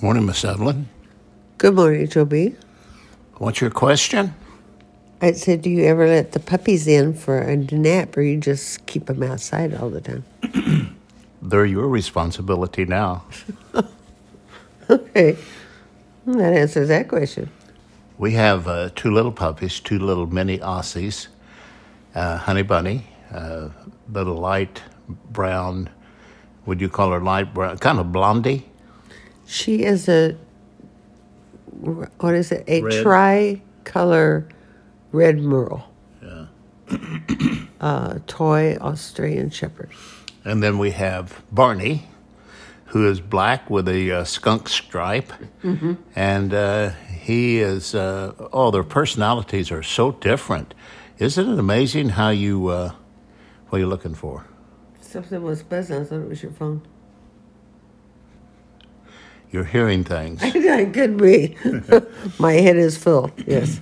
Morning, Miss Evelyn. Good morning, Joby. What's your question? I said, do you ever let the puppies in for a nap, or you just keep them outside all the time? They're your responsibility now. Okay, that answers that question. We have uh, two little puppies, two little mini Aussies, uh, Honey Bunny, uh, little light brown. Would you call her light brown? Kind of blondie. She is a what is it? A Red. tricolor red merle, Yeah. uh, toy Australian Shepherd. And then we have Barney, who is black with a uh, skunk stripe. And uh, he is, uh, oh, their personalities are so different. Isn't it amazing how you, uh, what are you looking for? Something was buzzing. I thought it was your phone. You're hearing things. I could be. My head is full. Yes.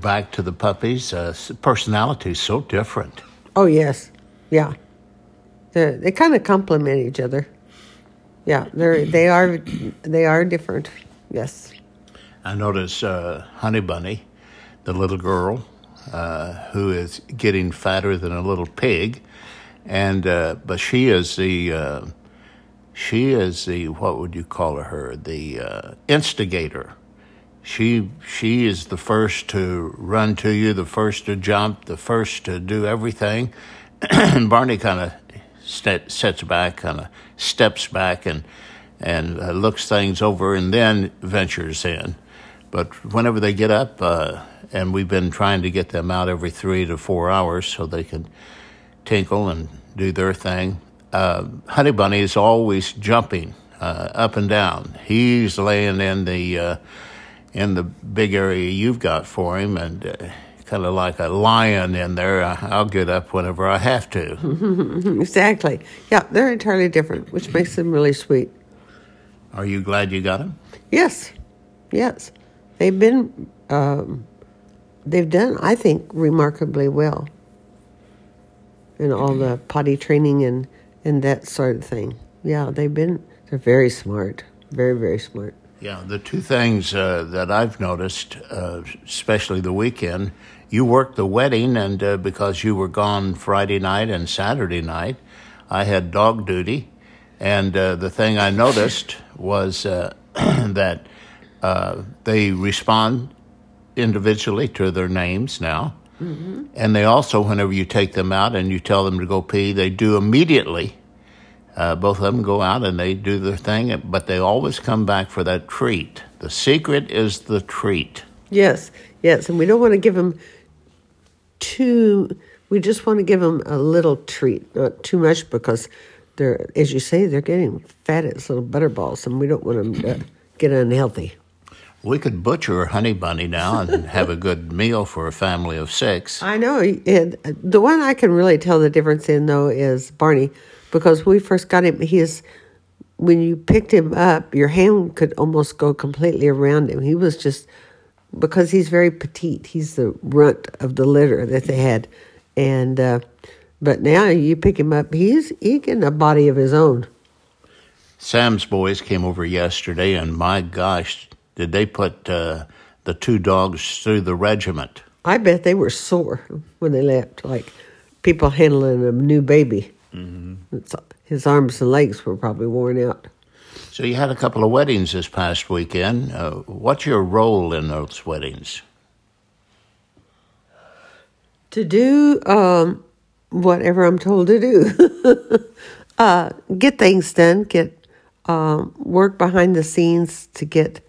Back to the puppies, uh, personalities so different. Oh yes. Yeah. They're, they kind of complement each other. Yeah, they're they are they are different. Yes. I notice uh, Honey Bunny, the little girl, uh, who is getting fatter than a little pig, and uh, but she is the uh, she is the what would you call her the uh, instigator. She she is the first to run to you, the first to jump, the first to do everything. and Barney kind of sets back, kind of steps back, and and uh, looks things over, and then ventures in. But whenever they get up, uh, and we've been trying to get them out every three to four hours so they can tinkle and do their thing. Uh, Honey Bunny is always jumping uh, up and down. He's laying in the uh, in the big area you've got for him, and uh, kind of like a lion in there. I- I'll get up whenever I have to. Exactly. Yeah, they're entirely different, which makes them really sweet. Are you glad you got him? Yes. Yes. They've been um, they've done I think remarkably well in all the potty training and and that sort of thing. Yeah, they've been they're very smart. Very very smart. Yeah, the two things uh, that I've noticed, uh, especially the weekend, you worked the wedding, and uh, because you were gone Friday night and Saturday night, I had dog duty. And uh, the thing I noticed was uh, that uh, they respond individually to their names now. And they also, whenever you take them out and you tell them to go pee, they do immediately. Uh, both of them go out and they do their thing, but they always come back for that treat. The secret is the treat. Yes, yes, and we don't want to give them too. We just want to give them a little treat, not too much, because they're, as you say, they're getting fat as little butterballs, and we don't want them to get unhealthy. We could butcher a honey bunny now and have a good meal for a family of six. I know, and the one I can really tell the difference in though is Barney, because when we first got him, he is when you picked him up, your hand could almost go completely around him. He was just because he's very petite. He's the runt of the litter that they had, and uh, but now you pick him up, he's he getting a body of his own. Sam's boys came over yesterday, and my gosh, did they put uh, the two dogs through the regiment? I bet they were sore when they left, like people handling a new baby. Mm-hmm. His arms and legs were probably worn out. So you had a couple of weddings this past weekend. Uh, what's your role in those weddings? To do um, whatever I'm told to do, uh, get things done, get um, work behind the scenes to get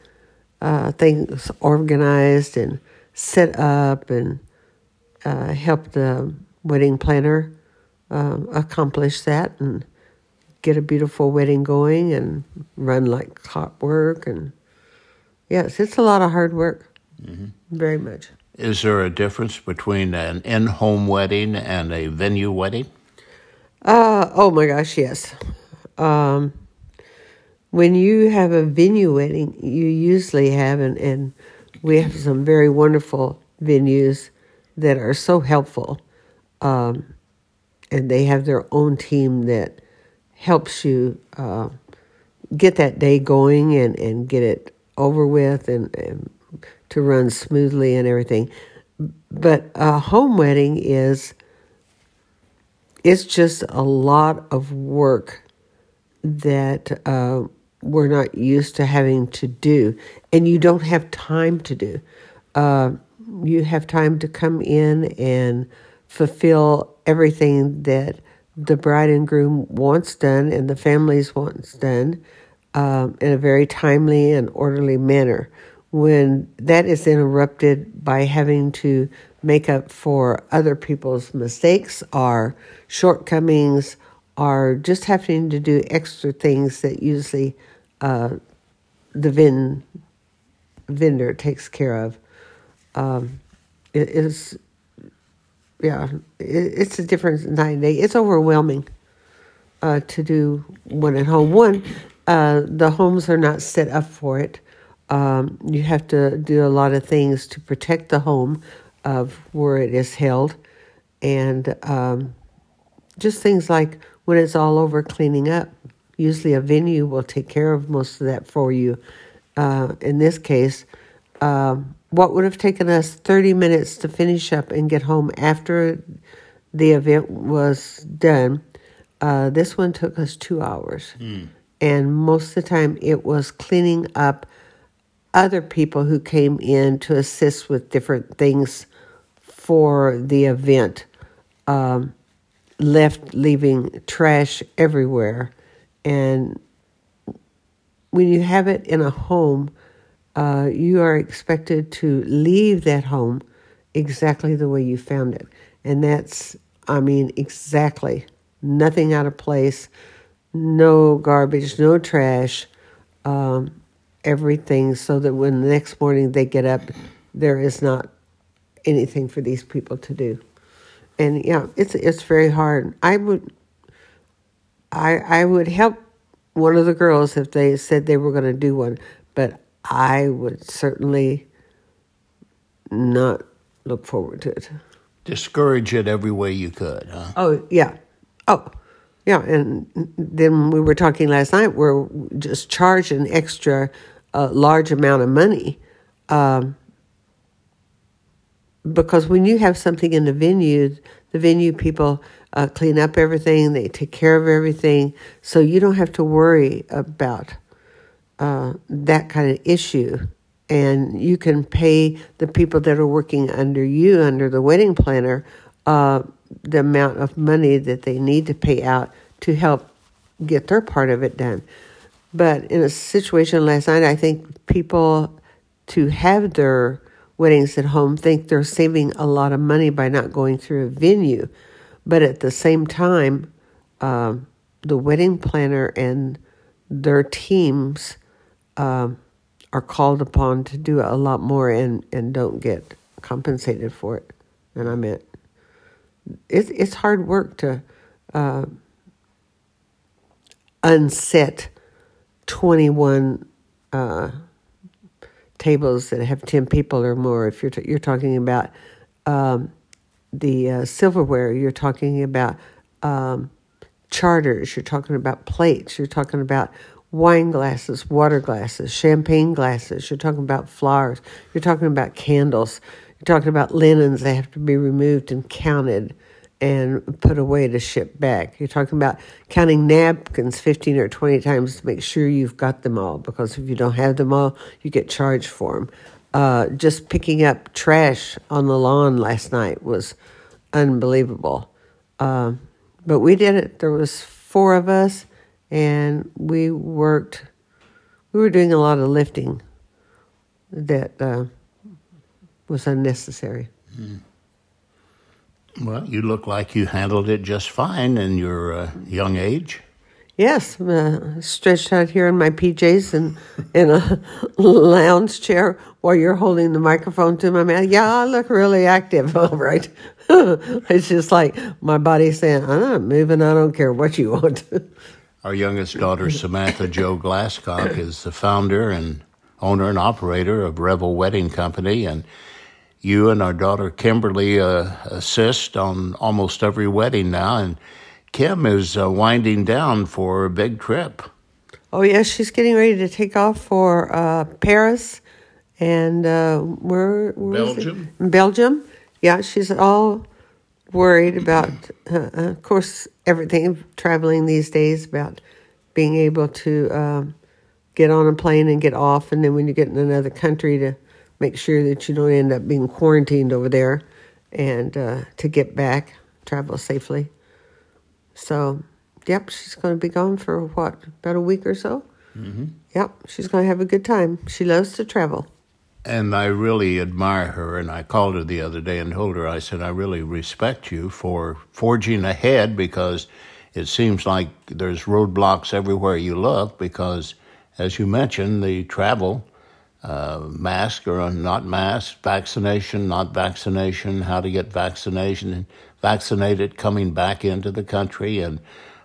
uh, things organized and set up, and uh, help the wedding planner um, accomplish that and get a beautiful wedding going and run like clockwork. And yes, it's a lot of hard work, very much. Is there a difference between an in home wedding and a venue wedding? Uh, oh my gosh, yes. Um, when you have a venue wedding, you usually have, and, and we have some very wonderful venues that are so helpful. Um, and they have their own team that helps you uh, get that day going and, and get it over with and, and to run smoothly and everything. But a home wedding is it's just a lot of work that uh, we're not used to having to do, and you don't have time to do. Uh, you have time to come in and fulfill everything that the bride and groom wants done and the families wants done um, in a very timely and orderly manner. When that is interrupted by having to make up for other people's mistakes or shortcomings or just having to do extra things that usually uh, the vin, vendor takes care of. Um, it is, yeah, it, it's a different night and day. It's overwhelming uh, to do one at home. One, uh, the homes are not set up for it. Um, you have to do a lot of things to protect the home of where it is held, and um, just things like when it's all over cleaning up. Usually, a venue will take care of most of that for you. Uh, in this case, um, what would have taken us 30 minutes to finish up and get home after the event was done, uh, this one took us two hours. Mm. And most of the time, it was cleaning up other people who came in to assist with different things for the event. Um, left leaving trash everywhere. And when you have it in a home, uh, you are expected to leave that home exactly the way you found it. And that's, I mean, exactly nothing out of place, no garbage, no trash, um, everything, so that when the next morning they get up, there is not anything for these people to do and yeah, it's it's very hard. I would I I would help one of the girls if they said they were going to do one, but I would certainly not look forward to it. Discourage it every way you could, huh? Oh yeah, oh yeah, and then we were talking last night. We're just charged an extra uh, large amount of money. Um, because when you have something in the venue, the venue people uh, clean up everything, they take care of everything, so you don't have to worry about uh, that kind of issue. And you can pay the people that are working under you, under the wedding planner, uh, the amount of money that they need to pay out to help get their part of it done. But in a situation last night, I think people to have their weddings at home think they're saving a lot of money by not going through a venue. But at the same time, uh, the wedding planner and their teams um, are called upon to do a lot more and, and don't get compensated for it. And I meant, it's, it's hard work to uh, unset 21 uh, tables that have 10 people or more. If you're, t- you're talking about um, the uh, silverware, you're talking about um, chargers, you're talking about plates, you're talking about wine glasses, water glasses, champagne glasses, you're talking about flowers, you're talking about candles, you're talking about linens that have to be removed and counted and put away to ship back. You're talking about counting napkins 15 or 20 times to make sure you've got them all because if you don't have them all, you get charged for them. Uh, just picking up trash on the lawn last night was unbelievable. Uh, but we did it. There was four of us, and we worked. We were doing a lot of lifting that uh, was unnecessary. Mm. Well, you look like you handled it just fine in your uh, young age. Yes, uh, stretched out here in my PJs and in a lounge chair while you're holding the microphone to my mouth. Yeah, I look really active, all right. it's just like my body saying, I'm not moving, I don't care what you want. Our youngest daughter, Samantha Jo Glasscock, is the founder and owner and operator of Revel Wedding Company, and you and our daughter Kimberly uh, assist on almost every wedding now, and Kim is uh, winding down for a big trip. Oh yeah, she's getting ready to take off for uh, Paris and uh, where, where is it? Belgium? Belgium. Yeah, she's all worried about, uh, uh, of course, everything traveling these days about being able to um, get on a plane and get off, and then when you get in another country to make sure that you don't end up being quarantined over there, and uh, to get back, travel safely. So, yep, she's going to be gone for what about a week or so. Mm-hmm. Yep, she's going to have a good time. She loves to travel. And I really admire her. And I called her the other day and told her, I said, I really respect you for forging ahead because it seems like there's roadblocks everywhere you look. Because, as you mentioned, the travel, uh, mask or not mask, vaccination, not vaccination, how to get vaccination, vaccinated coming back into the country. And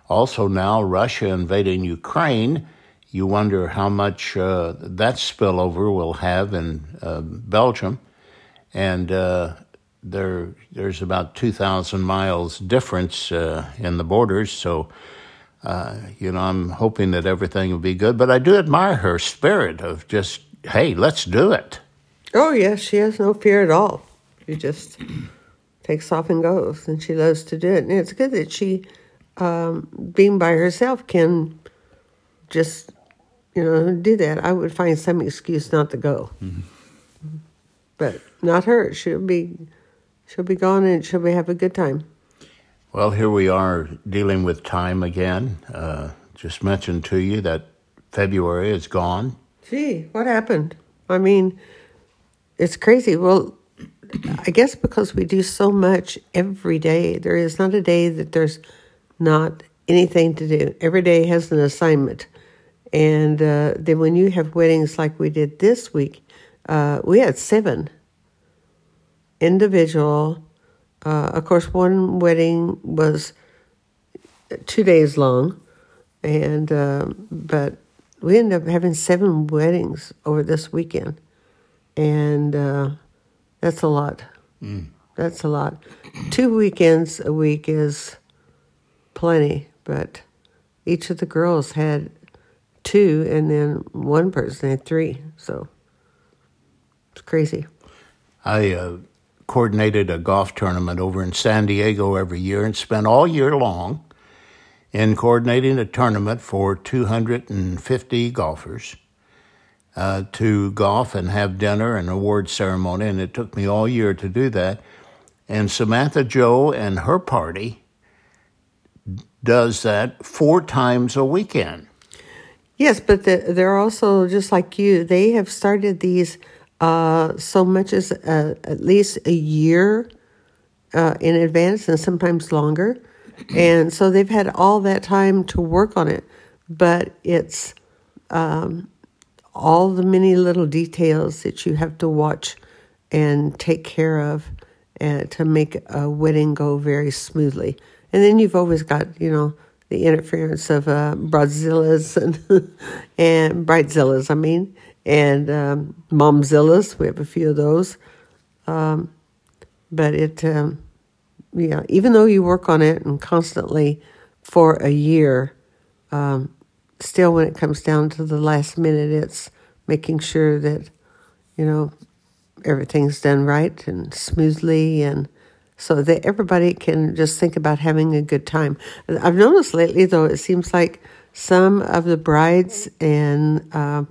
also now Russia invading Ukraine you wonder how much uh, that spillover will have in uh, Belgium. And uh, there, there's about 2,000 miles difference uh, in the borders. So, uh, you know, I'm hoping that everything will be good. But I do admire her spirit of just, hey, let's do it. Oh, yes, she has no fear at all. She just takes off and goes, and she loves to do it. And it's good that she, um, being by herself, can just you know, do that, I would find some excuse not to go. Mm-hmm. But not her. She'll be, she'll be gone, and she'll be have a good time. Well, here we are dealing with time again. Uh, just mentioned to you that February is gone. Gee, what happened? I mean, it's crazy. Well, I guess because we do so much every day, there is not a day that there's not anything to do. Every day has an assignment. And uh, then when you have weddings like we did this week, uh, we had seven individual. Uh, of course, one wedding was two days long, and um, but we ended up having seven weddings over this weekend, and uh, that's a lot. Mm. That's a lot. Two weekends a week is plenty, but each of the girls had two, and then one person had three. So it's crazy. I uh, coordinated a golf tournament over in San Diego every year and spent all year long in coordinating a tournament for 250 golfers uh, to golf and have dinner and award ceremony. And it took me all year to do that. And Samantha Jo and her party does that four times a weekend. Yes, but the, they're also just like you. They have started these uh, so much as uh, at least a year uh, in advance, and sometimes longer. And so they've had all that time to work on it. But it's um, all the many little details that you have to watch and take care of and to make a wedding go very smoothly. And then you've always got, you know, the interference of uh, Bridezillas and and Bridezillas, I mean, and um, Momzillas. We have a few of those, um, but it, um, yeah, even though you work on it and constantly for a year, um, still when it comes down to the last minute, it's making sure that you know everything's done right and smoothly and so that everybody can just think about having a good time. I've noticed lately, though, it seems like some of the brides and uh,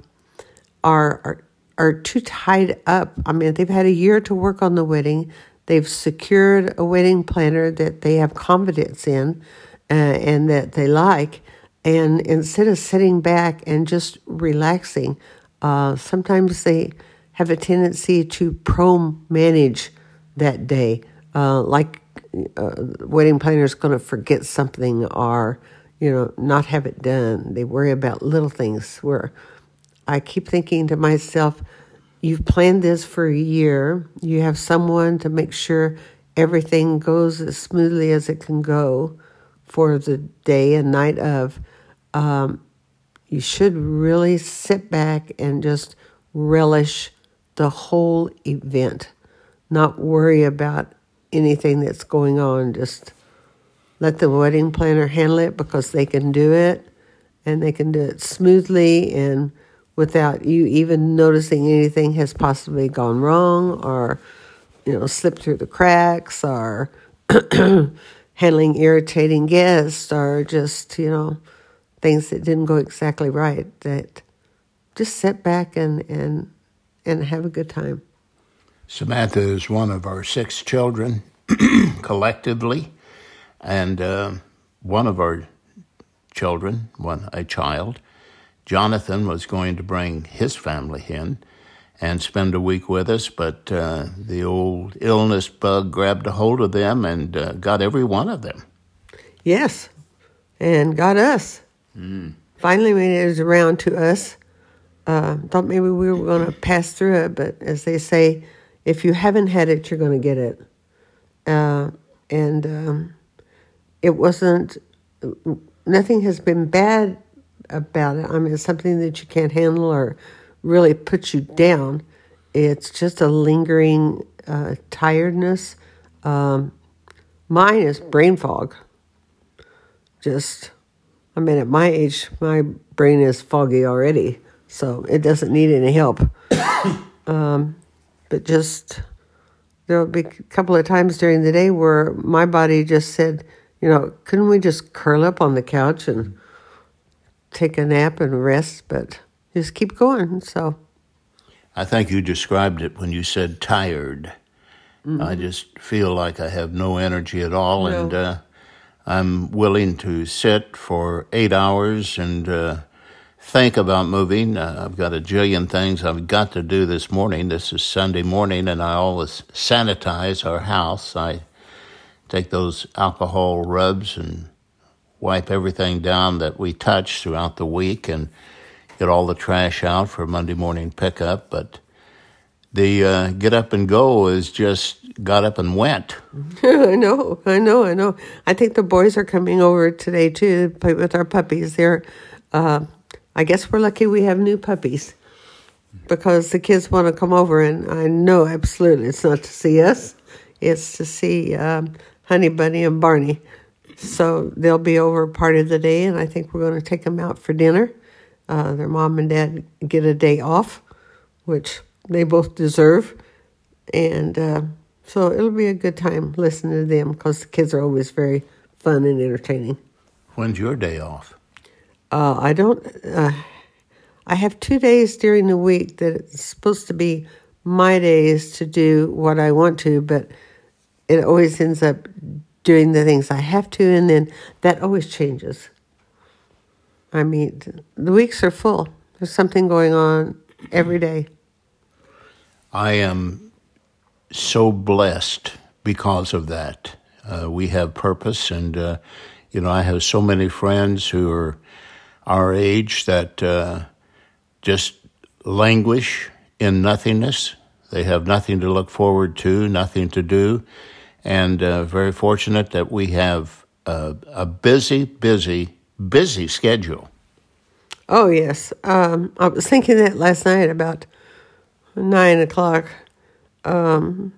are, are are too tied up. I mean, they've had a year to work on the wedding. They've secured a wedding planner that they have confidence in uh, and that they like. And instead of sitting back and just relaxing, uh, sometimes they have a tendency to pro manage that day uh, like uh, wedding planner's going to forget something or you know not have it done they worry about little things where i keep thinking to myself you've planned this for a year you have someone to make sure everything goes as smoothly as it can go for the day and night of um, you should really sit back and just relish the whole event not worry about anything that's going on. Just let the wedding planner handle it because they can do it. and they can do it smoothly and without you even noticing anything has possibly gone wrong or you know slipped through the cracks or handling irritating guests or just you know things that didn't go exactly right that just sit back and and and have a good time. Samantha is one of our six children collectively and uh, one of our children one a child jonathan was going to bring his family in and spend a week with us, but uh, the old illness bug grabbed a hold of them and uh, got every one of them. Yes, and got us. Mm. Finally, made it was around to us. Uh, thought maybe we were going to pass through it, but as they say, if you haven't had it, you're going to get it. Uh, and um, it wasn't, nothing has been bad about it. I mean, it's something that you can't handle or really puts you down. It's just a lingering uh, tiredness. Um, mine is brain fog. Just, I mean, at my age, my brain is foggy already, so it doesn't need any help. um, but just, there'll be a couple of times during the day where my body just said, you know, couldn't we just curl up on the couch and take a nap and rest? But just keep going. So I think you described it when you said tired. Mm-hmm. I just feel like I have no energy at all, no. and uh, I'm willing to sit for eight hours and uh, think about moving. Uh, I've got a jillion things I've got to do this morning. This is Sunday morning, and I always sanitize our house. I take those alcohol rubs and wipe everything down that we touch throughout the week, and get all the trash out for Monday morning pickup, but the uh, get up and go is just got up and went. I know, I know, I know. I think the boys are coming over today too to play with our puppies. They're, uh, I guess we're lucky we have new puppies because the kids want to come over, and I know absolutely it's not to see us, it's to see um, Honey Bunny and Barney. So they'll be over part of the day, and I think we're going to take them out for dinner. Uh, their mom and dad get a day off, which they both deserve. And uh, so it'll be a good time listening to them because the kids are always very fun and entertaining. When's your day off? Uh, I don't. Uh, I have two days during the week that it's supposed to be my days to do what I want to, but it always ends up doing the things I have to, and then that always changes. I mean, the weeks are full. There's something going on every day. I am so blessed because of that. Uh, we have purpose, and uh, you know, I have so many friends who are our age that uh, just languish in nothingness. They have nothing to look forward to, nothing to do, and uh, very fortunate that we have a, a busy, busy busy schedule. Oh, yes. Um, I was thinking that last night about nine o'clock. Um,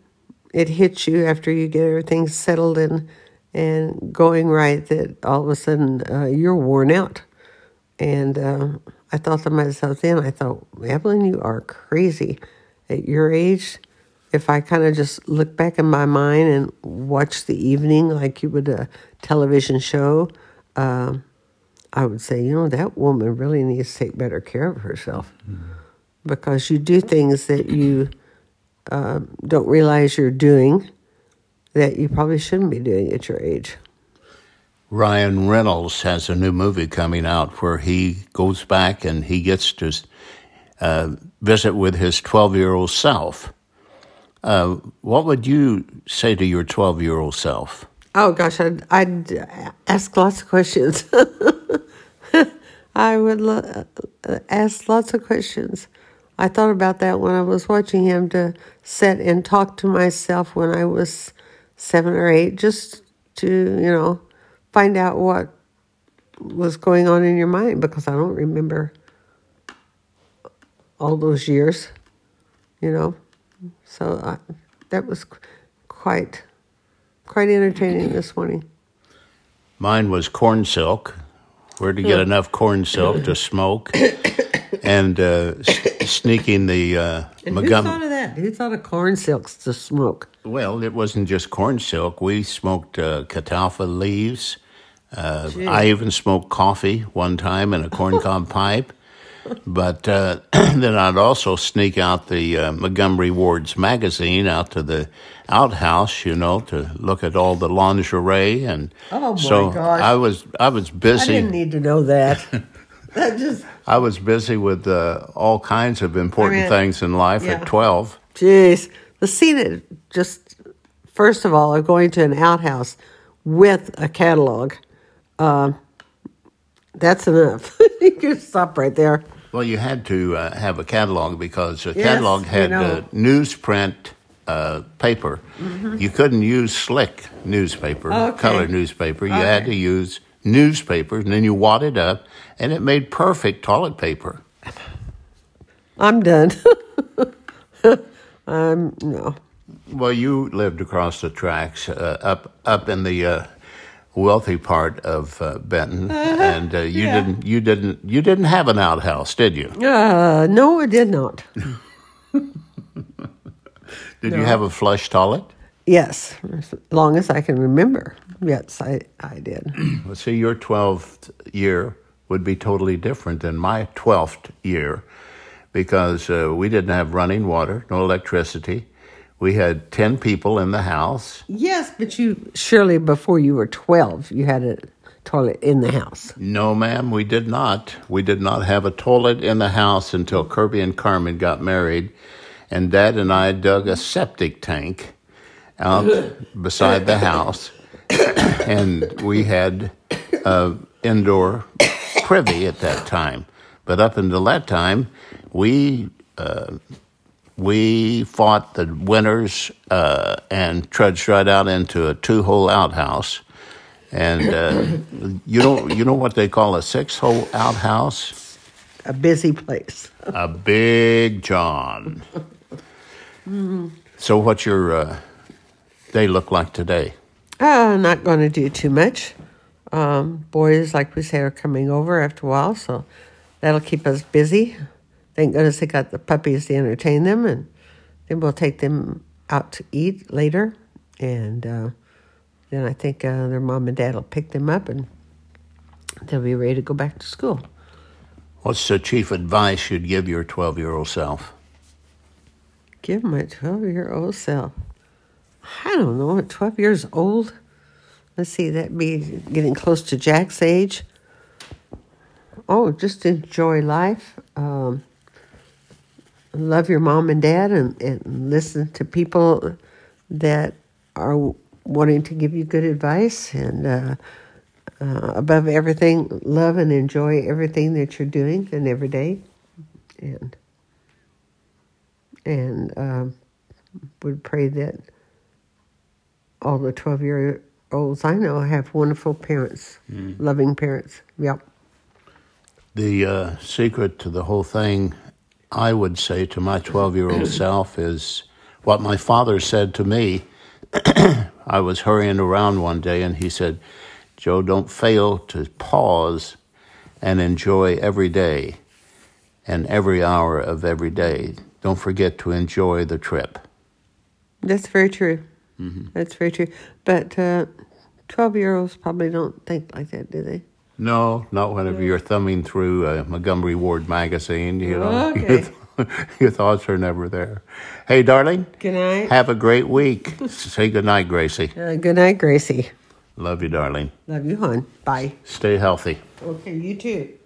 it hits you after you get everything settled and and going right that all of a sudden uh, you're worn out. And uh, I thought to myself then, I thought, Evelyn, you are crazy. At your age, if I kind of just look back in my mind and watch the evening like you would a television show, um, I would say, you know, that woman really needs to take better care of herself mm-hmm. because you do things that you uh, don't realize you're doing that you probably shouldn't be doing at your age. Ryan Reynolds has a new movie coming out where he goes back and he gets to uh, visit with his 12 year old self. Uh, what would you say to your 12 year old self? Oh gosh, I'd, I'd ask lots of questions. I would lo- uh, ask lots of questions. I thought about that when I was watching him to sit and talk to myself when I was seven or eight, just to, you know, find out what was going on in your mind because I don't remember all those years, you know. So I, that was quite quite entertaining this morning. Mine was corn silk, where to get enough corn silk to smoke, and uh, s- sneaking the uh, And who Montgom- thought of that? Who thought of corn silks to smoke? Well, it wasn't just corn silk. We smoked uh, catalpa leaves. Uh, I even smoked coffee one time in a corncob pipe. But uh, then I'd also sneak out the uh, Montgomery Ward's magazine out to the outhouse, you know, to look at all the lingerie and Oh, my so gosh. I was I was busy. I didn't need to know that. that just, I was busy with uh, all kinds of important I mean, things in life yeah. at twelve. jeez. The scene it just, first of all, of going to an outhouse with a catalog, um, that's enough. you can stop right there. Well, you had to uh, have a catalog because a Yes, catalog had know. uh, newsprint uh, paper. You couldn't use slick newspaper, Mm-hmm. Okay. color newspaper. You had to use newspaper, and then you wad it up, and it made perfect toilet paper. I'm done. um, no. Well, you lived across the tracks, uh, up up in the uh, wealthy part of uh, Benton, and uh, you yeah. didn't you didn't you didn't have an outhouse, did you? Uh, no, I did not. Did you have a flush toilet? Yes, as long as I can remember. Yes, I, I did. Well, see, your 12th year would be totally different than my 12th year because uh, we didn't have running water, no electricity. We had 10 people in the house. Yes, but you surely before you were 12, you had a toilet in the house. No, ma'am, we did not. We did not have a toilet in the house until Kirby and Carmen got married, and Dad and I dug a septic tank out beside the house, and we had uh, indoor privy at that time. But up until that time, we uh, we fought the winters uh, and trudged right out into a two-hole outhouse. And uh, you know, you know what they call a six-hole outhouse? A busy place. A big John. So, what's your uh, day look like today? Uh, not going to do too much. Um, boys, like we say, are coming over after a while, so that'll keep us busy. Thank goodness they got the puppies to entertain them, and then we'll take them out to eat later. And uh, then I think uh, their mom and dad will pick them up, and they'll be ready to go back to school. What's the chief advice you'd give your twelve-year-old self? Give my 12 year old self. I don't know, at 12 years old. Let's see, that'd be getting close to Jack's age. Oh, just enjoy life. Um, love your mom and dad and, and listen to people that are wanting to give you good advice. And uh, uh, above everything, love and enjoy everything that you're doing and every day. And and um, would pray that all the 12 year olds I know have wonderful parents, loving parents. Yep. The uh, secret to the whole thing, I would say to my 12 year old self, is what my father said to me. I was hurrying around one day and he said, Joe, don't fail to pause and enjoy every day and every hour of every day. Don't forget to enjoy the trip. That's very true. Mm-hmm. That's very true. But uh, 12 year olds probably don't think like that, do they? No, not whenever you're thumbing through a Montgomery Ward magazine. You know, Okay. your thoughts are never there. Hey, darling, Good night. have a great week. Say good night, Gracie. Uh, good night, Gracie. Love you, darling. Love you, hon. Bye. Stay healthy. Okay, you too.